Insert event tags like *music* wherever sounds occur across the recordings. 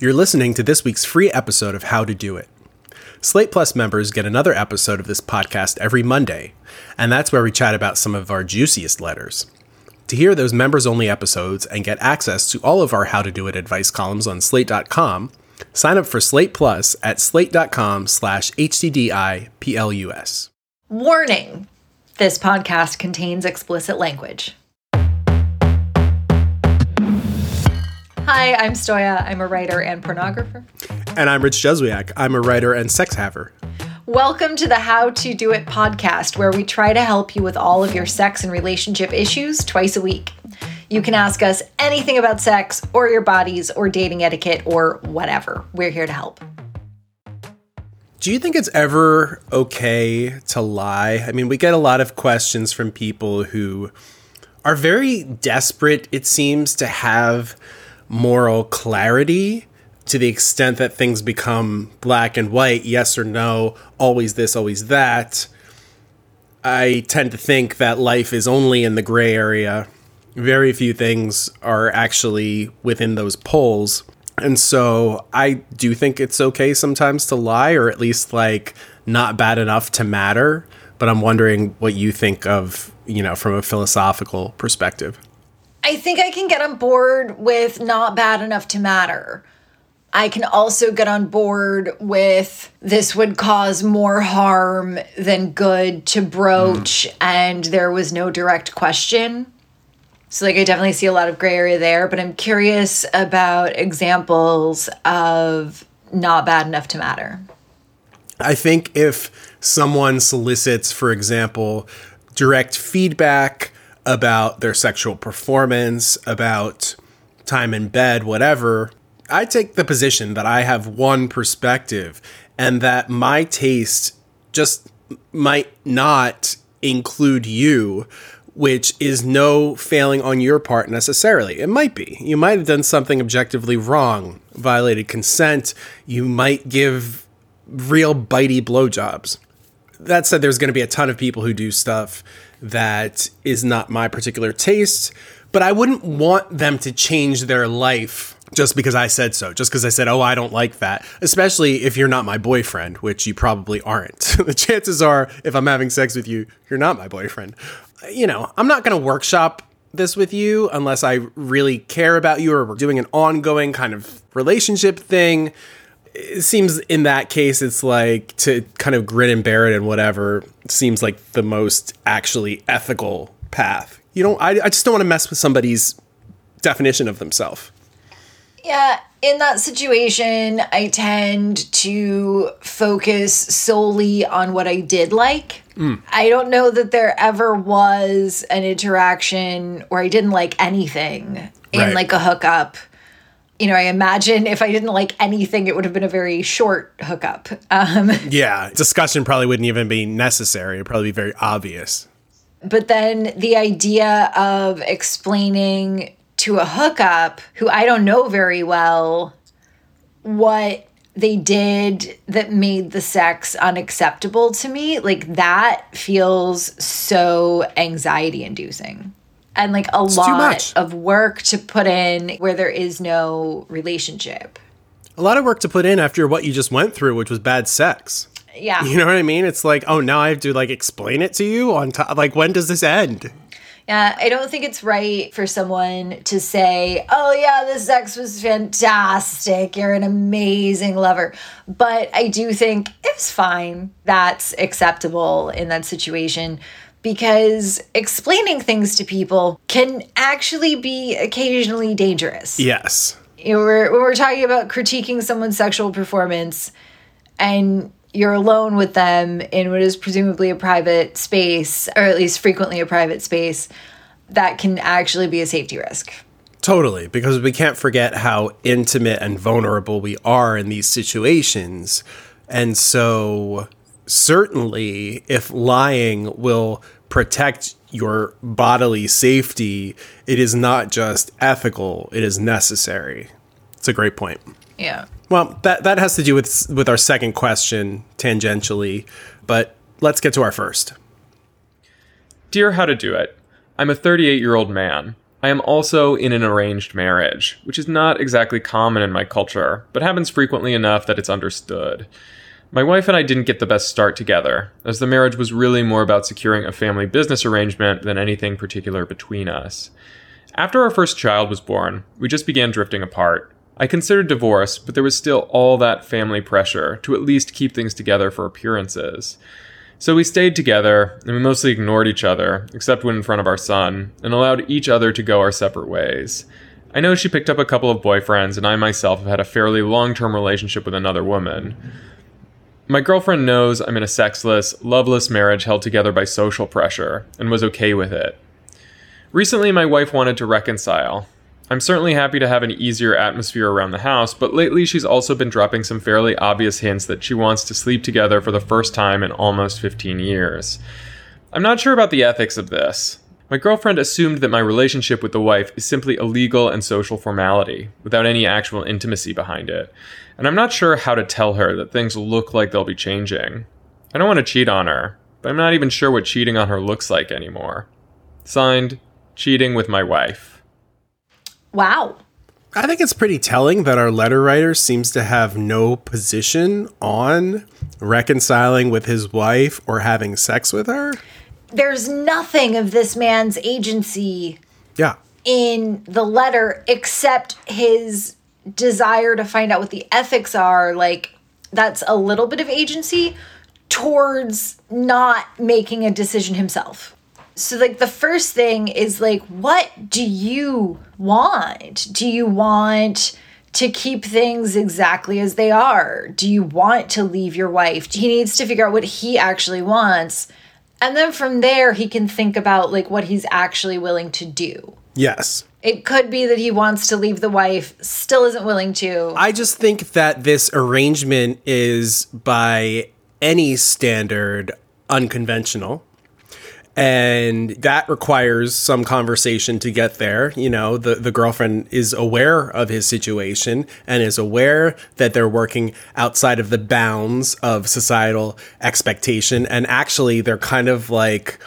You're listening to this week's free episode of How to Do It. Slate Plus members get another episode of this podcast every Monday, and that's where we chat about some of our juiciest letters. To hear those members only episodes and get access to all of our How to Do It advice columns on slate.com, sign up for Slate Plus at slate.com slash HTDIPLUS. Warning this podcast contains explicit language. Hi, I'm Stoya. I'm a writer and pornographer. And I'm Rich Juzwiak. I'm a writer and sex haver. Welcome to the How to Do It podcast, where we try to help you with all of your sex and relationship issues twice a week. You can ask us anything about sex or your bodies or dating etiquette or whatever. We're here to help. Do you think it's ever okay to lie? I mean, we get a lot of questions from people who are very desperate, it seems, to have moral clarity to the extent that things become black and white, yes or no, always this, always that. I tend to think that life is only in the gray area. Very few things are actually within those poles. And so I do think it's okay sometimes to lie, or at least like not bad enough to matter. But I'm wondering what you think of, you know, from a philosophical perspective. I think I can get on board with not bad enough to matter. I can also get on board with this would cause more harm than good to broach, mm. and there was no direct question. So, like, I definitely see a lot of gray area there, but I'm curious about examples of not bad enough to matter. I think if someone solicits, for example, direct feedback about their sexual performance, about time in bed, whatever, I take the position that I have one perspective and that my taste just might not include you, which is no failing on your part necessarily. It might be. You might have done something objectively wrong, violated consent. You might give real bitey blowjobs. That said, there's going to be a ton of people who do stuff that is not my particular taste, but I wouldn't want them to change their life just because I said so, just because I said, oh, I don't like that, especially if you're not my boyfriend, which you probably aren't. *laughs* the chances are, if I'm having sex with you, you're not my boyfriend. You know, I'm not going to workshop this with you unless I really care about you or we're doing an ongoing kind of relationship thing. It seems in that case, it's like to kind of grin and bear it and whatever seems like the most actually ethical path. You don't, I, I just don't want to mess with somebody's definition of themselves. Yeah, in that situation, I tend to focus solely on what I did like. Mm. I don't know that there ever was an interaction where I didn't like anything in right. like a hookup. You know, I imagine if I didn't like anything, it would have been a very short hookup. Um, *laughs* yeah, discussion probably wouldn't even be necessary. It'd probably be very obvious. But then the idea of explaining to a hookup who I don't know very well what they did that made the sex unacceptable to me, like that feels so anxiety inducing. And like a it's lot of work to put in where there is no relationship. A lot of work to put in after what you just went through, which was bad sex. Yeah. You know what I mean? It's like, oh, now I have to like explain it to you on top. Like, when does this end? Yeah, I don't think it's right for someone to say, oh, yeah, the sex was fantastic. You're an amazing lover. But I do think it's fine. That's acceptable in that situation because explaining things to people can actually be occasionally dangerous. Yes. You know, we're, when we're talking about critiquing someone's sexual performance and you're alone with them in what is presumably a private space, or at least frequently a private space, that can actually be a safety risk. Totally, because we can't forget how intimate and vulnerable we are in these situations. And so, certainly, if lying will protect your bodily safety, it is not just ethical, it is necessary. It's a great point. Yeah. Well, that, that has to do with, with our second question tangentially, but let's get to our first. Dear How to Do It, I'm a 38 year old man. I am also in an arranged marriage, which is not exactly common in my culture, but happens frequently enough that it's understood. My wife and I didn't get the best start together, as the marriage was really more about securing a family business arrangement than anything particular between us. After our first child was born, we just began drifting apart. I considered divorce, but there was still all that family pressure to at least keep things together for appearances. So we stayed together, and we mostly ignored each other, except when in front of our son, and allowed each other to go our separate ways. I know she picked up a couple of boyfriends, and I myself have had a fairly long term relationship with another woman. My girlfriend knows I'm in a sexless, loveless marriage held together by social pressure, and was okay with it. Recently, my wife wanted to reconcile, I'm certainly happy to have an easier atmosphere around the house, but lately she's also been dropping some fairly obvious hints that she wants to sleep together for the first time in almost 15 years. I'm not sure about the ethics of this. My girlfriend assumed that my relationship with the wife is simply a legal and social formality, without any actual intimacy behind it. And I'm not sure how to tell her that things look like they'll be changing. I don't want to cheat on her, but I'm not even sure what cheating on her looks like anymore. Signed, Cheating with My Wife. Wow. I think it's pretty telling that our letter writer seems to have no position on reconciling with his wife or having sex with her. There's nothing of this man's agency Yeah. in the letter except his desire to find out what the ethics are. Like, that's a little bit of agency towards not making a decision himself. So, like, the first thing is, like, what do you want? Do you want to keep things exactly as they are? Do you want to leave your wife? He needs to figure out what he actually wants. And then from there, he can think about, like, what he's actually willing to do. Yes. It could be that he wants to leave the wife, still isn't willing to. I just think that this arrangement is, by any standard, unconventional and that requires some conversation to get there. You know the the girlfriend is aware of his situation and is aware that they're working outside of the bounds of societal expectation. And actually they're kind of like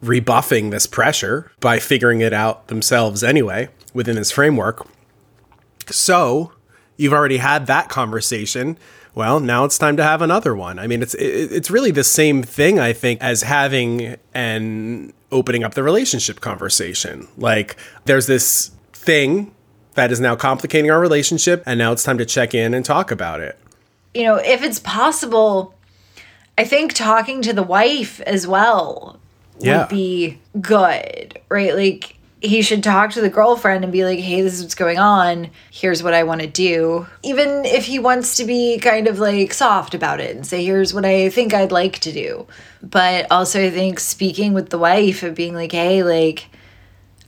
rebuffing this pressure by figuring it out themselves anyway within this framework. So you've already had that conversation well, now it's time to have another one. I mean, it's it's really the same thing I think as having and opening up the relationship conversation. Like there's this thing that is now complicating our relationship and now it's time to check in and talk about it. You know, if it's possible, I think talking to the wife as well yeah. would be good, right? Like he should talk to the girlfriend and be like, hey, this is what's going on. Here's what I want to do. Even if he wants to be kind of like soft about it and say, here's what I think I'd like to do. But also, I think speaking with the wife and being like, hey, like,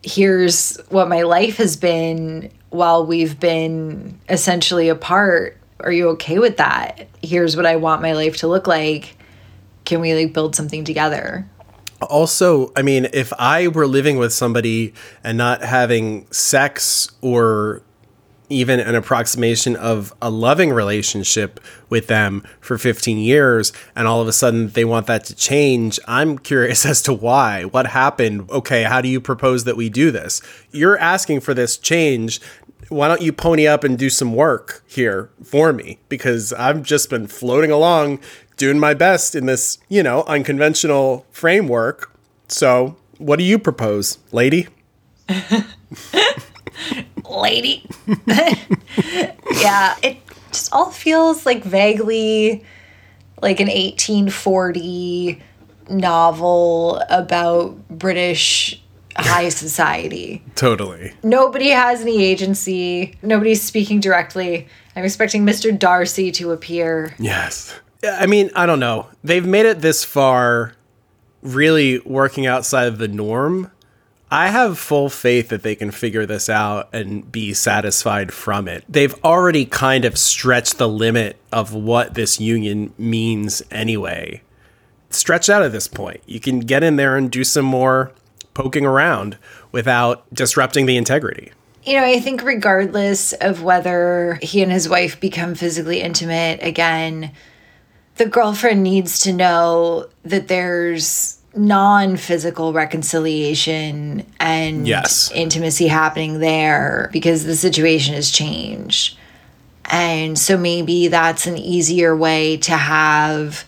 here's what my life has been while we've been essentially apart. Are you okay with that? Here's what I want my life to look like. Can we like build something together? Also, I mean, if I were living with somebody and not having sex or even an approximation of a loving relationship with them for 15 years and all of a sudden they want that to change i'm curious *laughs* as to why. What happened? Okay how do you propose that we do this? You're asking for this change. Why don't you pony up and do some work here for me? Because i've just been floating along doing my best in this, you know, unconventional framework. So, what do you propose, lady? *laughs* lady. *laughs* yeah, it just all feels like vaguely like an 1840 novel about British high society. Totally. Nobody has any agency. Nobody's speaking directly. I'm expecting Mr. Darcy to appear. Yes. I mean, I don't know. They've made it this far, really working outside of the norm. I have full faith that they can figure this out and be satisfied from it. They've already kind of stretched the limit of what this union means anyway. Stretched out at this point. You can get in there and do some more poking around without disrupting the integrity. You know, I think regardless of whether he and his wife become physically intimate again, the girlfriend needs to know that there's non physical reconciliation and Yes. intimacy happening there because the situation has changed. And so maybe that's an easier way to have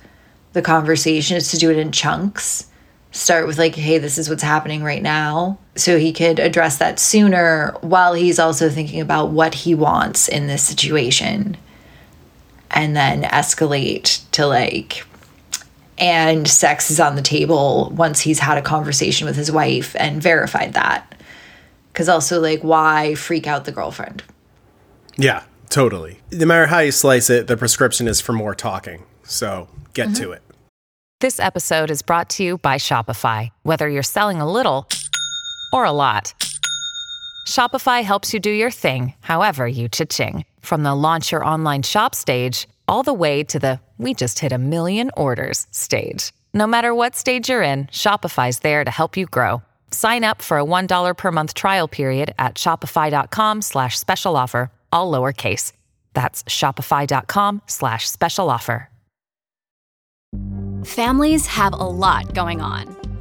the conversation is to do it in chunks. Start with, like, hey, this is what's happening right now. So he could address that sooner while he's also thinking about what he wants in this situation. And then escalate to, like, and sex is on the table once he's had a conversation with his wife and verified that. Because also, like, why freak out the girlfriend? Yeah, totally. No matter how you slice it, the prescription is for more talking. So get to mm-hmm. it. This episode is brought to you by Shopify. Whether you're selling a little or a lot, Shopify helps you do your thing, however you cha-ching. From the launch your online shop stage, all the way to the we just hit a million orders stage. No matter what stage you're in, Shopify's there to help you grow. Sign up for a $1 per month trial period at shopify.com slash special offer, all lowercase. That's shopify.com slash special offer. Families have a lot going on.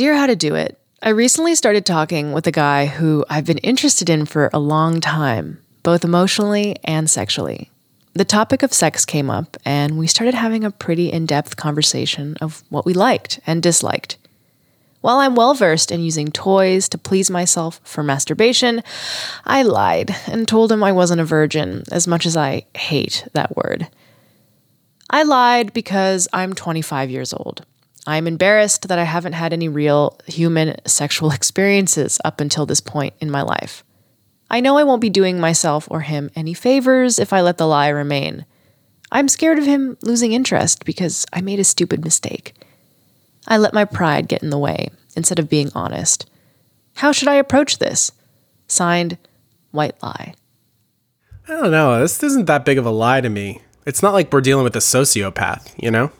Dear How to Do It, I recently started talking with a guy who I've been interested in for a long time, both emotionally and sexually. The topic of sex came up, and we started having a pretty in depth conversation of what we liked and disliked. While I'm well versed in using toys to please myself for masturbation, I lied and told him I wasn't a virgin, as much as I hate that word. I lied because I'm 25 years old. I'm embarrassed that I haven't had any real human sexual *laughs* experiences up until this point in my life. I know I won't be doing myself or him any favors if I let the lie remain. I'm scared of him losing interest because I made a stupid mistake. I let my pride get in the way instead of being honest. How should I approach this? Signed, White Lie. I don't know. This isn't that big of a lie to me. It's not like we're dealing with a sociopath, you know?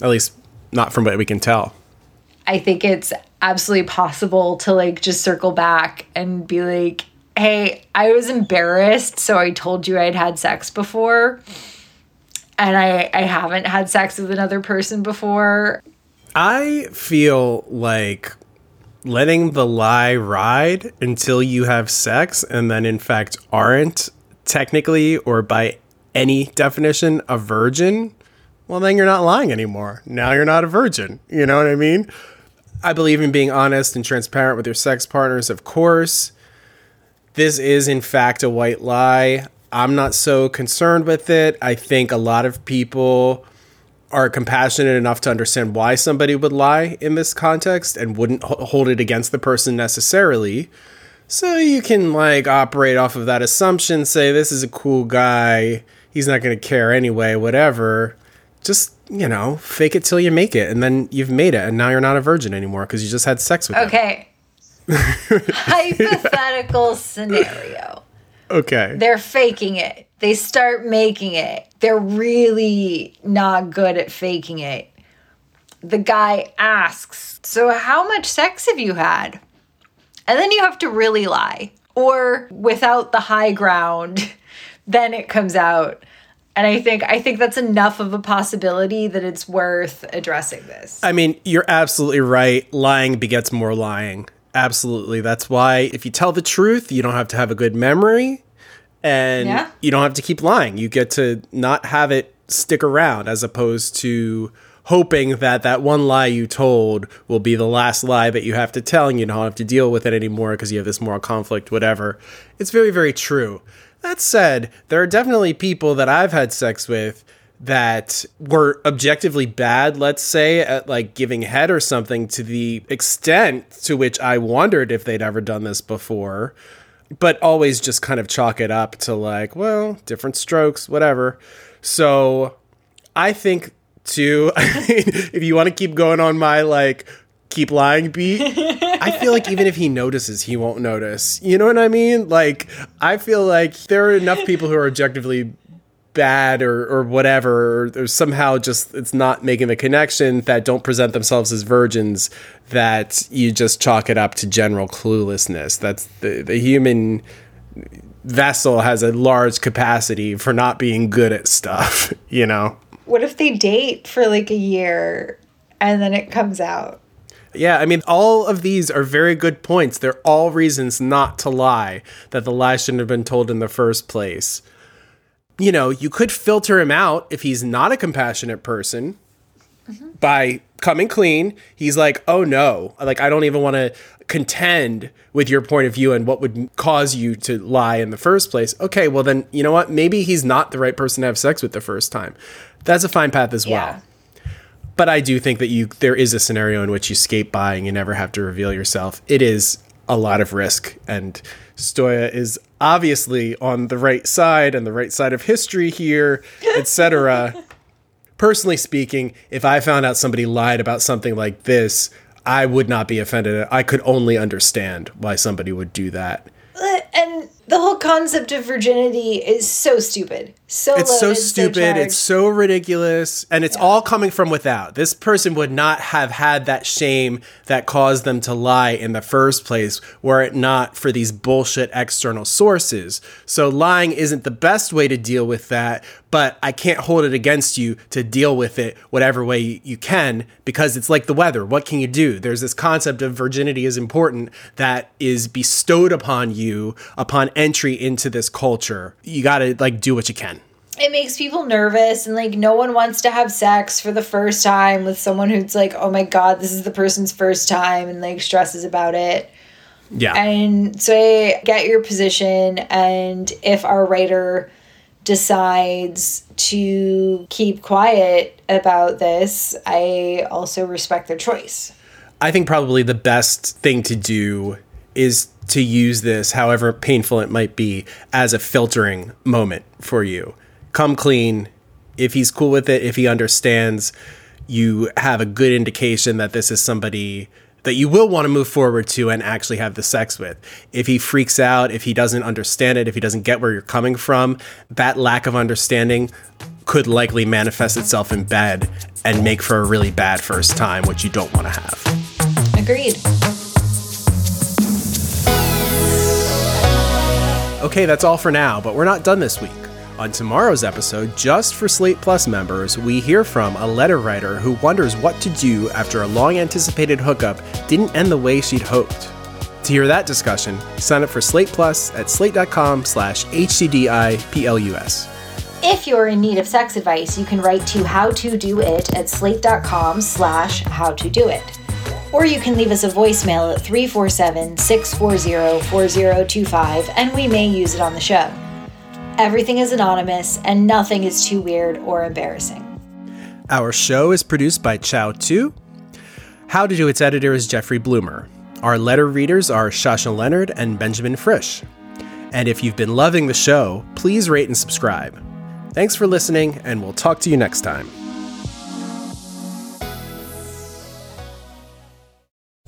At least, not from what we can tell. I think it's absolutely possible to like just circle back and be like, hey, I was embarrassed, so I told you I'd had sex before. And I, I haven't had sex with another person before. I feel like letting the lie ride until you have sex and then, in fact, aren't technically or by any definition a virgin, well, then you're not lying anymore. Now you're not a virgin. You know what I mean? I believe in being honest and transparent with your sex partners, of course. This is, in fact, a white lie. I'm not so concerned with it. I think a lot of people are compassionate enough to understand why somebody would lie in this context and wouldn't hold it against the person necessarily. So you can like operate off of that assumption, say this is a cool guy, he's not going to care anyway, whatever. Just, you know, fake it till you make it and then you've made it and now you're not a virgin anymore because you just had sex with. Okay. *laughs* Hypothetical scenario. Okay. They're faking it. They start making it. They're really not good at faking it. The guy asks, So, how much sex have you had? And then you have to really lie. Or without the high ground, *laughs* then it comes out. And I think I think that's enough of a possibility that it's worth addressing this. I mean, you're absolutely right. Lying begets more lying. Absolutely. That's why if you tell the truth, you don't have to have a good memory and Yeah. you don't have to keep lying. You get to not have it stick around as opposed to hoping that that one lie you told will be the last lie that you have to tell and you don't have to deal with it anymore because you have this moral conflict, whatever. It's very, very true. That said, there are definitely people that I've had sex with that were objectively bad, let's say, at like giving head or something to the extent to which I wondered if they'd ever done this before, but always just kind of chalk it up to like, well, different strokes, whatever. So I think too, *laughs* I mean, if you want to keep going on my like keep lying beat, I feel like even if he notices, he won't notice. You know what I mean? Like, I feel like there are enough people who are objectively bad or, or whatever, or, or somehow just it's not making the connection that don't present themselves as virgins, that you just chalk it up to general cluelessness. That's the, the human vessel has a large capacity for not being good at stuff, *laughs* you know? What if they date for like a year and then it comes out? Yeah, I mean, all of these are very good points. They're all reasons not to lie, that the lie shouldn't have been told in the first place. You know, you could filter him out if he's not a compassionate person by coming clean. He's like, oh no, like, I don't even want to contend with your point of view and what would cause you to lie in the first place. Okay, well, then, you know what? Maybe he's not the right person to have sex with the first time. That's a fine path as Yeah. well but I do think that you there is a scenario in which you skate by and you never have to reveal yourself. It is a lot of risk, and Stoya is obviously on the right side and the right side of history here, *laughs* etc. Personally speaking, if I found out somebody lied about something like this, I would not be offended. I could only understand why somebody would do that. The whole concept of virginity is so stupid. So It's so stupid. charged. it's so ridiculous. And it's all coming from without. This person would not have had that shame that caused them to lie in the first place were it not for these bullshit external sources. So lying isn't the best way to deal with that, but I can't hold it against you to deal with it whatever way you- can because it's like the weather. What can you do? There's this concept of virginity is important that is bestowed upon you upon entry into this culture. You got to like do what you can. it makes people nervous and like no one wants to have sex for the first time with someone who's like oh my god this is the person's first time and like stresses about it Yeah. and so i get your position and if our writer decides to keep quiet about this i also respect their choice I think probably the best thing to do is to use this, however painful it might be, as a filtering moment for you. Come clean. If he's cool with it, if he understands, you have a good indication that this is somebody that you will want to move forward to and actually have the sex with. If he freaks out, if he doesn't understand it, if he doesn't get where you're coming from, that lack of understanding could likely manifest itself in bed and make for a really bad first time, which you don't want to have. agreed Okay, that's all for now, but we're not done this week. On tomorrow's episode, just for Slate Plus members, we hear from a letter writer who wonders what to do after a long anticipated hookup didn't end the way she'd hoped. To hear that discussion, sign up for Slate Plus at slate.com slash HTDIPLUS. If you're in need of sex advice, you can write to how to do it at slate.com slash how to do it. Or you can leave us a voicemail at 347 640 4025 and we may use it on the show. Everything is anonymous and nothing is too weird or embarrassing. Our show is produced by Chow Tu. How to Do Its editor is Jeffrey Bloomer. Our letter readers are Shasha Leonard and Benjamin Frisch. And if you've been loving the show, please rate and subscribe. Thanks for listening, and we'll talk to you next time.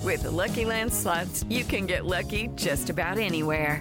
With the Lucky Land slots, you can get lucky just about anywhere.